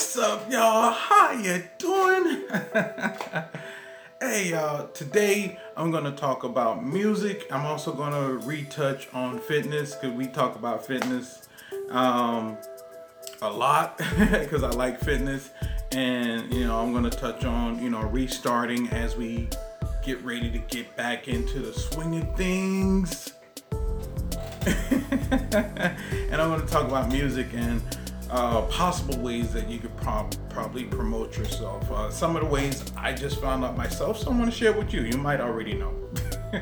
What's up, y'all? How you doing? hey, y'all. Today I'm gonna talk about music. I'm also gonna retouch on fitness because we talk about fitness um, a lot because I like fitness, and you know I'm gonna touch on you know restarting as we get ready to get back into the swing of things. and I'm gonna talk about music and uh, possible ways that you could prob- probably promote yourself. Uh, some of the ways I just found out myself, so I want to share with you. You might already know.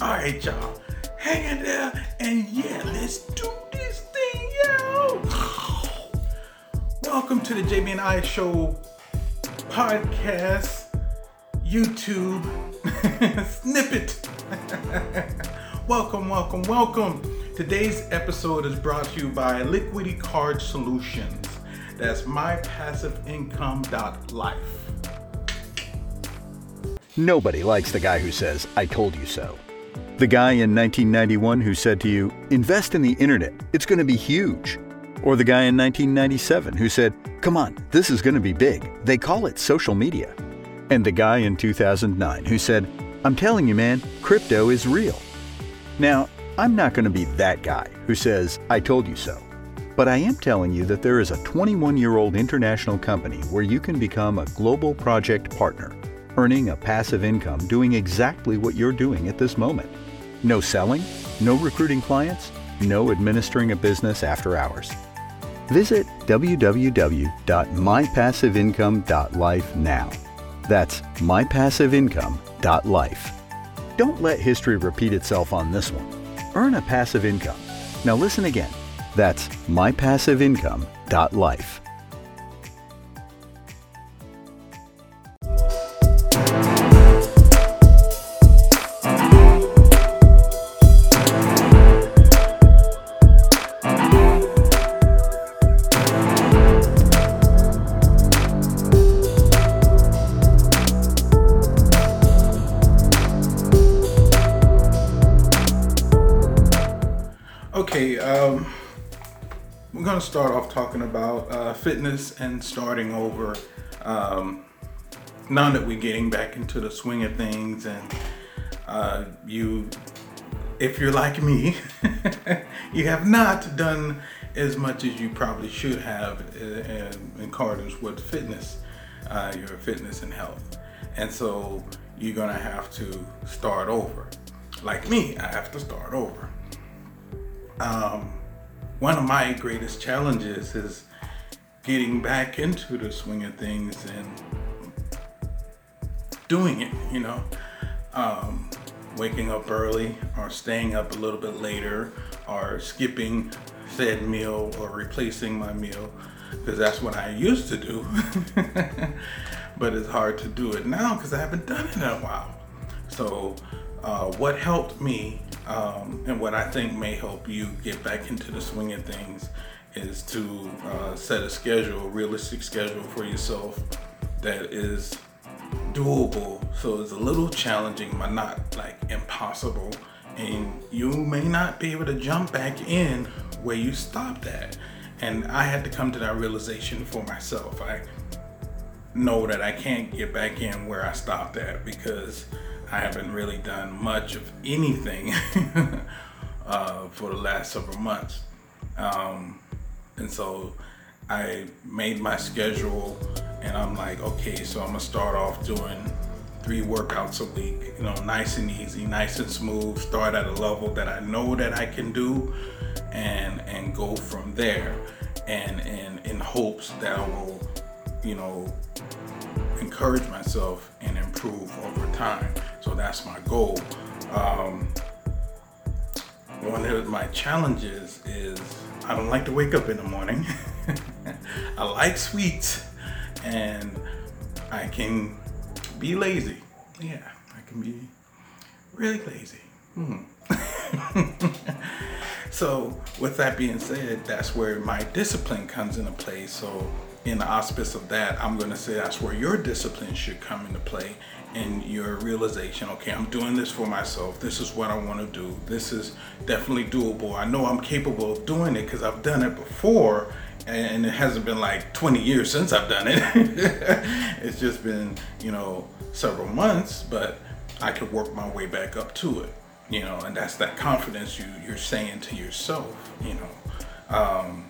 All right, y'all, hang in there, and yeah, let's do this thing, yo. Welcome to the JB and I Show podcast, YouTube snippet. welcome, welcome, welcome. Today's episode is brought to you by Liquidity Card Solutions. That's mypassiveincome.life. Nobody likes the guy who says, I told you so. The guy in 1991 who said to you, invest in the internet, it's going to be huge. Or the guy in 1997 who said, come on, this is going to be big. They call it social media. And the guy in 2009 who said, I'm telling you, man, crypto is real. Now, I'm not going to be that guy who says, I told you so. But I am telling you that there is a 21 year old international company where you can become a global project partner, earning a passive income doing exactly what you're doing at this moment. No selling, no recruiting clients, no administering a business after hours. Visit www.mypassiveincome.life now. That's mypassiveincome.life. Don't let history repeat itself on this one. Earn a passive income. Now listen again. That's mypassiveincome.life. Okay, um, we're gonna start off talking about uh, fitness and starting over. Um, now that we're getting back into the swing of things, and uh, you, if you're like me, you have not done as much as you probably should have in, in accordance with fitness, uh, your fitness and health, and so you're gonna have to start over. Like me, I have to start over um, one of my greatest challenges is getting back into the swing of things and doing it, you know, um, waking up early or staying up a little bit later or skipping said meal or replacing my meal because that's what I used to do. but it's hard to do it now because I haven't done it in a while. So, uh, what helped me um, and what I think may help you get back into the swing of things is to uh, set a schedule, a realistic schedule for yourself that is doable. So it's a little challenging, but not like impossible. And you may not be able to jump back in where you stopped at. And I had to come to that realization for myself. I know that I can't get back in where I stopped at because I haven't really done much of anything uh, for the last several months. Um, and so I made my schedule and I'm like, okay, so I'm gonna start off doing three workouts a week, you know, nice and easy, nice and smooth, start at a level that I know that I can do and and go from there and and in hopes that I will, you know, encourage myself and improve over time. So that's my goal. Um, one of my challenges is I don't like to wake up in the morning. I like sweets and I can be lazy. Yeah, I can be really lazy. Hmm. so, with that being said, that's where my discipline comes into play. So, in the auspice of that, I'm going to say that's where your discipline should come into play and your realization okay, I'm doing this for myself. This is what I want to do. This is definitely doable. I know I'm capable of doing it because I've done it before and it hasn't been like 20 years since I've done it. it's just been, you know, several months, but I could work my way back up to it, you know, and that's that confidence you, you're saying to yourself, you know, um,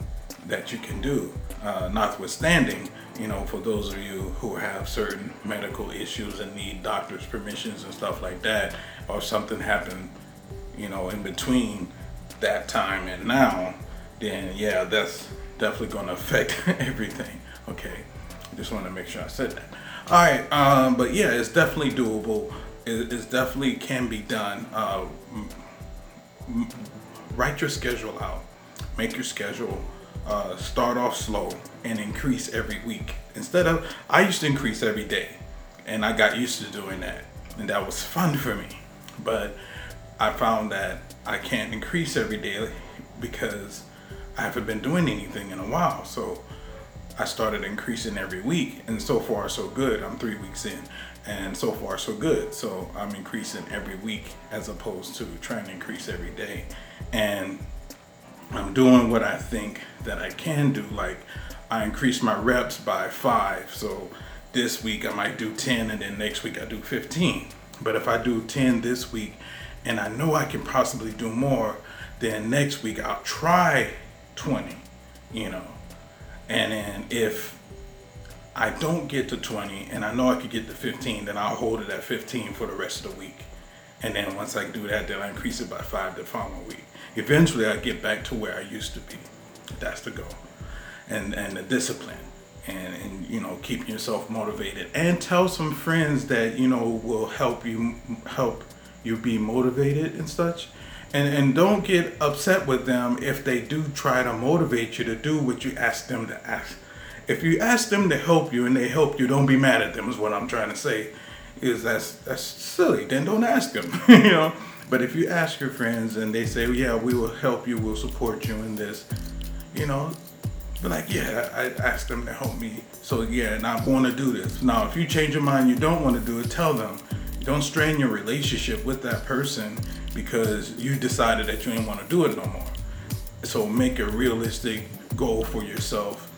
that you can do. Uh, notwithstanding, you know, for those of you who have certain medical issues and need doctor's permissions and stuff like that, or something happened, you know, in between that time and now, then yeah, that's definitely going to affect everything. Okay, just want to make sure I said that. All right, um, but yeah, it's definitely doable. It, it's definitely can be done. Uh, m- m- write your schedule out. Make your schedule. Uh, start off slow and increase every week. Instead of, I used to increase every day, and I got used to doing that, and that was fun for me. But I found that I can't increase every day because I haven't been doing anything in a while. So I started increasing every week, and so far so good. I'm three weeks in, and so far so good. So I'm increasing every week as opposed to trying to increase every day, and I'm doing what I think that I can do. Like I increase my reps by five, so this week I might do 10, and then next week I do 15. But if I do 10 this week, and I know I can possibly do more, then next week I'll try 20, you know. And then if I don't get to 20 and I know I could get to 15, then I'll hold it at 15 for the rest of the week. And then once I do that, then I increase it by five the following week. Eventually, I get back to where I used to be. That's the goal. And, and the discipline and, and you know keeping yourself motivated and tell some friends that you know will help you help you be motivated and such and and don't get upset with them if they do try to motivate you to do what you ask them to ask if you ask them to help you and they help you don't be mad at them is what i'm trying to say is that's that's silly then don't ask them you know but if you ask your friends and they say yeah we will help you we'll support you in this you know be like yeah i asked them to help me so yeah and i want to do this now if you change your mind you don't want to do it tell them don't strain your relationship with that person because you decided that you didn't want to do it no more. So make a realistic goal for yourself.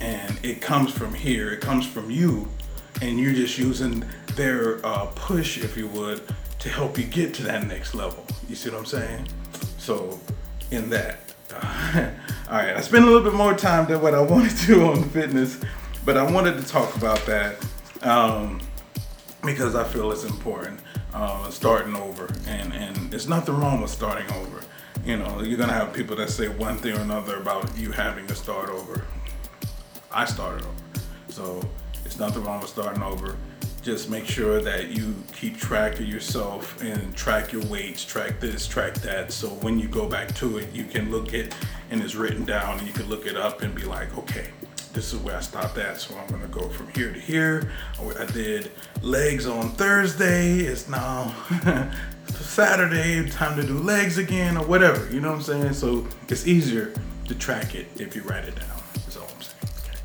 And it comes from here, it comes from you. And you're just using their uh, push, if you would, to help you get to that next level. You see what I'm saying? So, in that. all right, I spent a little bit more time than what I wanted to on fitness, but I wanted to talk about that. Um, because I feel it's important. Uh, starting over, and and there's nothing wrong with starting over. You know, you're gonna have people that say one thing or another about you having to start over. I started over, so it's nothing wrong with starting over. Just make sure that you keep track of yourself and track your weights, track this, track that. So when you go back to it, you can look it and it's written down, and you can look it up and be like, okay, this is where I stopped at. So I'm gonna go from here to here. I did legs on Thursday. It's now Saturday. Time to do legs again or whatever. You know what I'm saying? So it's easier to track it if you write it down. That's all I'm saying. Okay.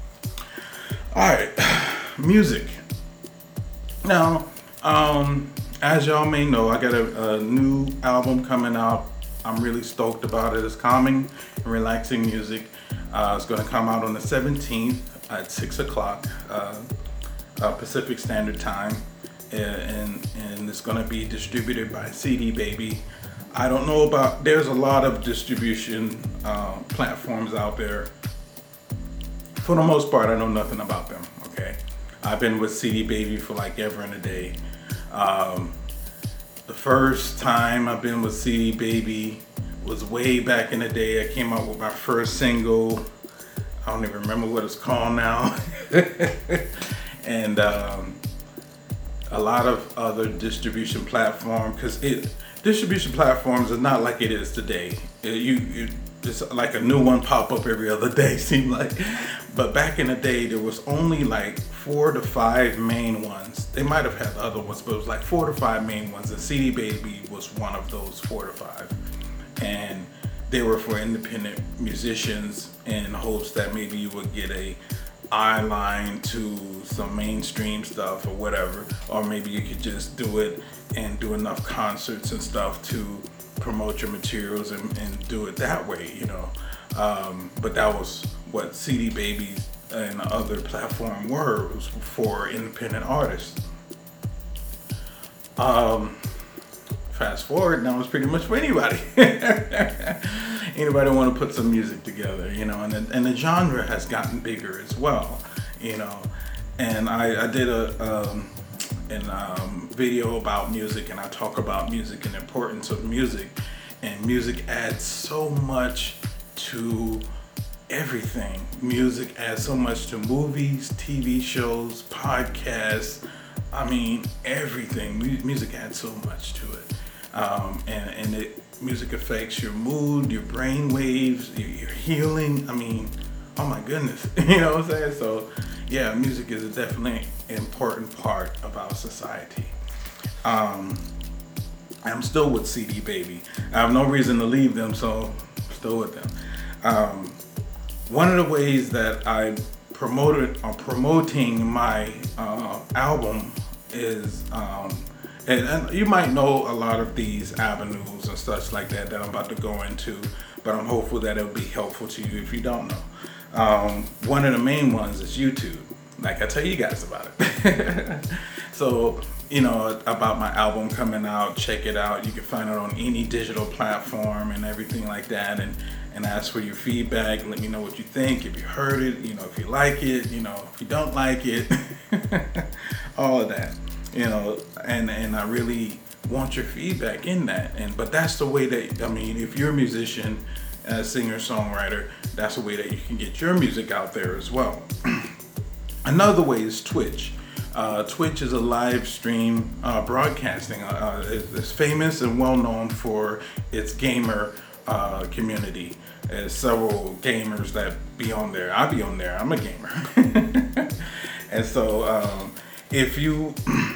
All right, music. Now, um, as y'all may know, I got a, a new album coming out. I'm really stoked about it. It's calming and relaxing music. Uh, it's going to come out on the 17th at 6 o'clock uh, uh, Pacific Standard Time. And, and it's going to be distributed by CD Baby. I don't know about, there's a lot of distribution uh, platforms out there. For the most part, I know nothing about them, okay? I've been with CD Baby for like ever and a day. Um, the first time I've been with CD Baby, was way back in the day. I came out with my first single. I don't even remember what it's called now. and um, a lot of other distribution platforms, because it distribution platforms are not like it is today. It, you, you it's like a new one pop up every other day seem like but back in the day there was only like four to five main ones. They might have had other ones but it was like four to five main ones and cd baby was one of those four to five. And they were for independent musicians in hopes that maybe you would get a eye line to some mainstream stuff or whatever or maybe you could just do it and do enough concerts and stuff to promote your materials and, and do it that way you know? Um, but that was what CD Babies and other platform were for independent artists. Um, fast forward now it's pretty much for anybody. anybody want to put some music together, you know, and the, and the genre has gotten bigger as well, you know. And I, I did a um, an um, video about music, and I talk about music and the importance of music, and music adds so much to everything. Music adds so much to movies, TV shows, podcasts. I mean, everything. music adds so much to it, um, and and it music affects your mood, your brain waves, your, your healing. I mean, oh my goodness, you know what I'm saying? So, yeah, music is a definitely important part of our society. Um, I'm still with CD Baby. I have no reason to leave them, so I'm still with them. Um, one of the ways that I promoted or uh, promoting my uh, album is um, and, and, you might know a lot of these avenues and such like that that I'm about to go into, but I'm hopeful that it'll be helpful to you if you don't know. Um, one of the main ones is YouTube. Like I tell you guys about it. so you know about my album coming out. Check it out. You can find it on any digital platform and everything like that. And and ask for your feedback. Let me know what you think. If you heard it, you know, if you like it, you know, if you don't like it, all of that, you know, and and I really want your feedback in that. And but that's the way that I mean, if you're a musician, a singer songwriter, that's the way that you can get your music out there as well. Another way is Twitch. Uh, Twitch is a live stream uh, broadcasting. Uh, uh it's famous and well known for its gamer uh, community. There's several gamers that be on there. I be on there. I'm a gamer, and so um, if you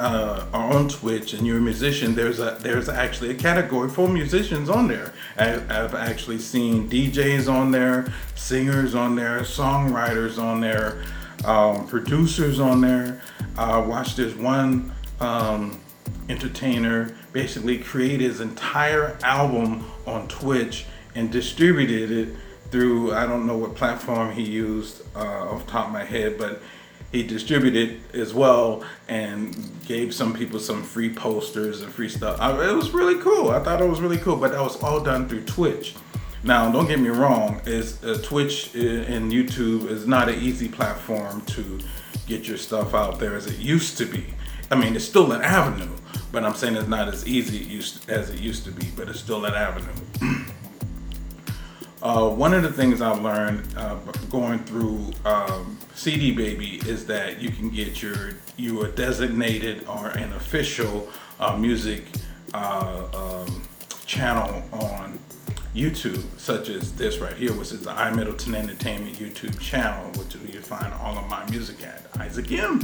uh, are on Twitch and you're a musician, there's a there's actually a category for musicians on there. I, I've actually seen DJs on there, singers on there, songwriters on there, um, producers on there. Uh, watch this one um, entertainer basically created his entire album on Twitch and distributed it through I don't know what platform he used uh, off top of my head, but he distributed as well and gave some people some free posters and free stuff. I, it was really cool. I thought it was really cool, but that was all done through Twitch. Now, don't get me wrong, is uh, Twitch and YouTube is not an easy platform to get your stuff out there as it used to be. I mean, it's still an avenue, but I'm saying it's not as easy as it used to be, but it's still an avenue. uh, one of the things I've learned uh, going through um, CD Baby is that you can get your you a designated or an official uh, music uh, um, channel on YouTube, such as this right here, which is the I Middleton Entertainment YouTube channel, which you find all of my music at Isaac M.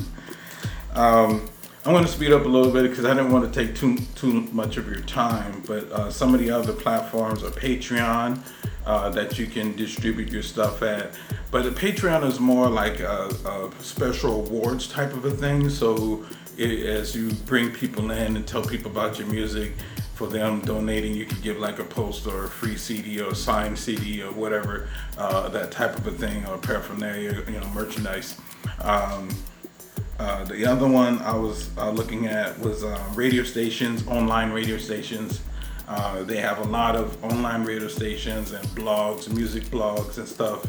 Um, I'm going to speed up a little bit because I didn't want to take too too much of your time. But uh, some of the other platforms are Patreon uh, that you can distribute your stuff at. But Patreon is more like a, a special awards type of a thing. So it, as you bring people in and tell people about your music, for them donating, you could give like a poster or a free CD or a signed CD or whatever, uh, that type of a thing, or paraphernalia, you know, merchandise. Um, uh, the other one I was uh, looking at was uh, radio stations, online radio stations. Uh, they have a lot of online radio stations and blogs, music blogs and stuff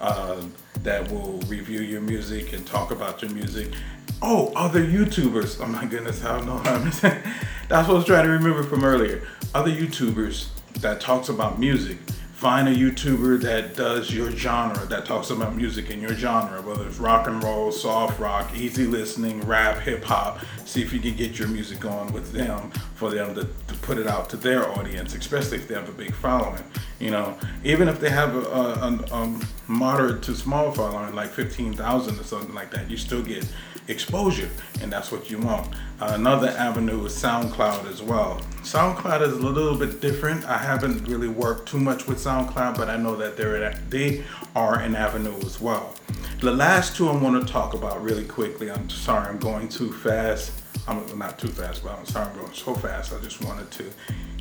uh, that will review your music and talk about your music. Oh, other YouTubers. Oh my goodness, I don't know how I'm saying. That's what I was trying to remember from earlier. Other YouTubers that talks about music find a YouTuber that does your genre, that talks about music in your genre, whether it's rock and roll, soft rock, easy listening, rap, hip hop. See if you can get your music on with them for them to, to put it out to their audience, especially if they have a big following. You know, even if they have a, a, a moderate to small following, like 15,000 or something like that, you still get exposure, and that's what you want. Uh, another avenue is SoundCloud as well. SoundCloud is a little bit different. I haven't really worked too much with SoundCloud, but I know that they're they are an avenue as well. The last two I want to talk about really quickly. I'm sorry, I'm going too fast. I'm not too fast, but I'm sorry I'm going so fast. I just wanted to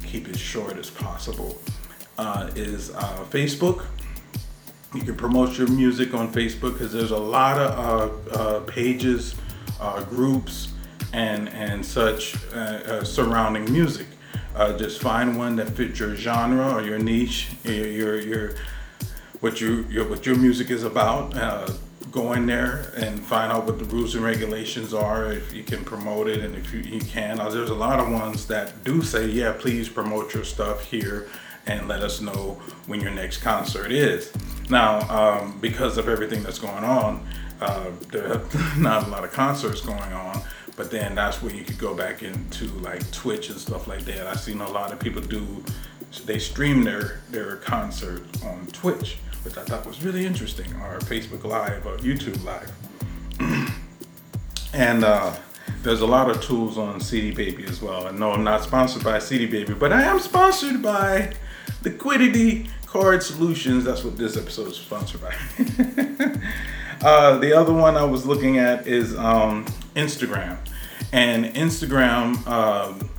keep it short as possible. Uh, is uh, Facebook. You can promote your music on Facebook because there's a lot of uh, uh, pages, uh, groups, and and such uh, uh, surrounding music. Uh, just find one that fits your genre or your niche, your your, your what you your, what your music is about. Go in there and find out what the rules and regulations are. If you can promote it, and if you, you can, there's a lot of ones that do say, yeah, please promote your stuff here and let us know when your next concert is. Now, um, because of everything that's going on, uh, there are not a lot of concerts going on. But then that's where you could go back into like Twitch and stuff like that. I've seen a lot of people do, they stream their their concert on Twitch, which I thought was really interesting, or Facebook Live or YouTube Live. and uh, there's a lot of tools on CD Baby as well. And no, I'm not sponsored by CD Baby, but I am sponsored by Liquidity Card Solutions. That's what this episode is sponsored by. uh, the other one I was looking at is um, Instagram. And Instagram, um,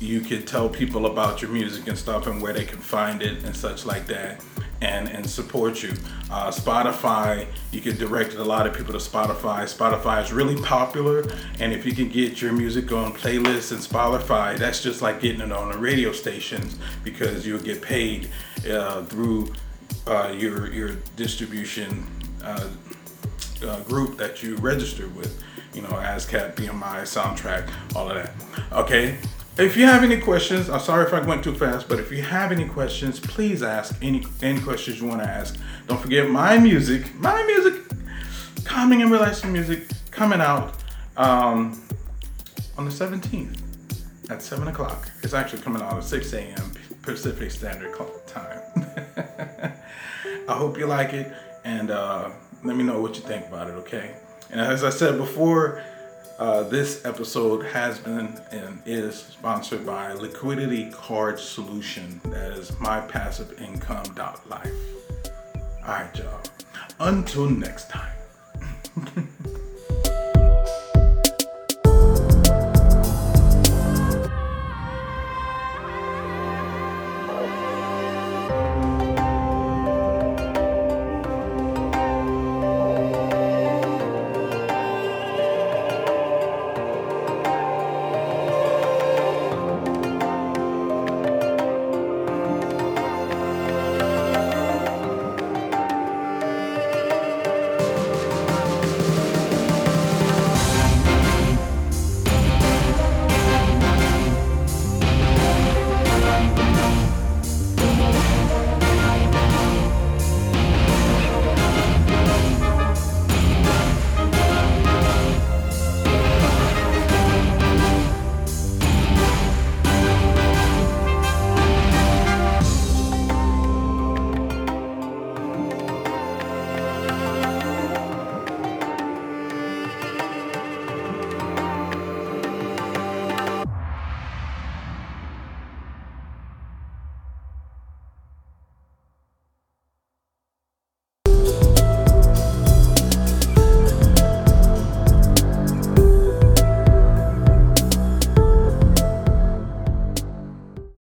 you could tell people about your music and stuff and where they can find it and such like that and and support you. Uh, spotify you can direct a lot of people to spotify. Spotify is really popular and if you can get your music on playlists and spotify that's just like getting it on the radio stations because you'll get paid uh, through uh, your your distribution uh, uh, group that you registered with you know ASCAP bmi soundtrack all of that. Okay if you have any questions, I'm sorry if I went too fast, but if you have any questions, please ask any any questions you want to ask. Don't forget my music, my music, calming and relaxing music coming out um, on the 17th at 7 o'clock. It's actually coming out at 6 a.m. Pacific Standard Time. I hope you like it and uh, let me know what you think about it, okay? And as I said before, uh, this episode has been and is sponsored by Liquidity Card Solution. That is mypassiveincome.life. All right, y'all. Until next time.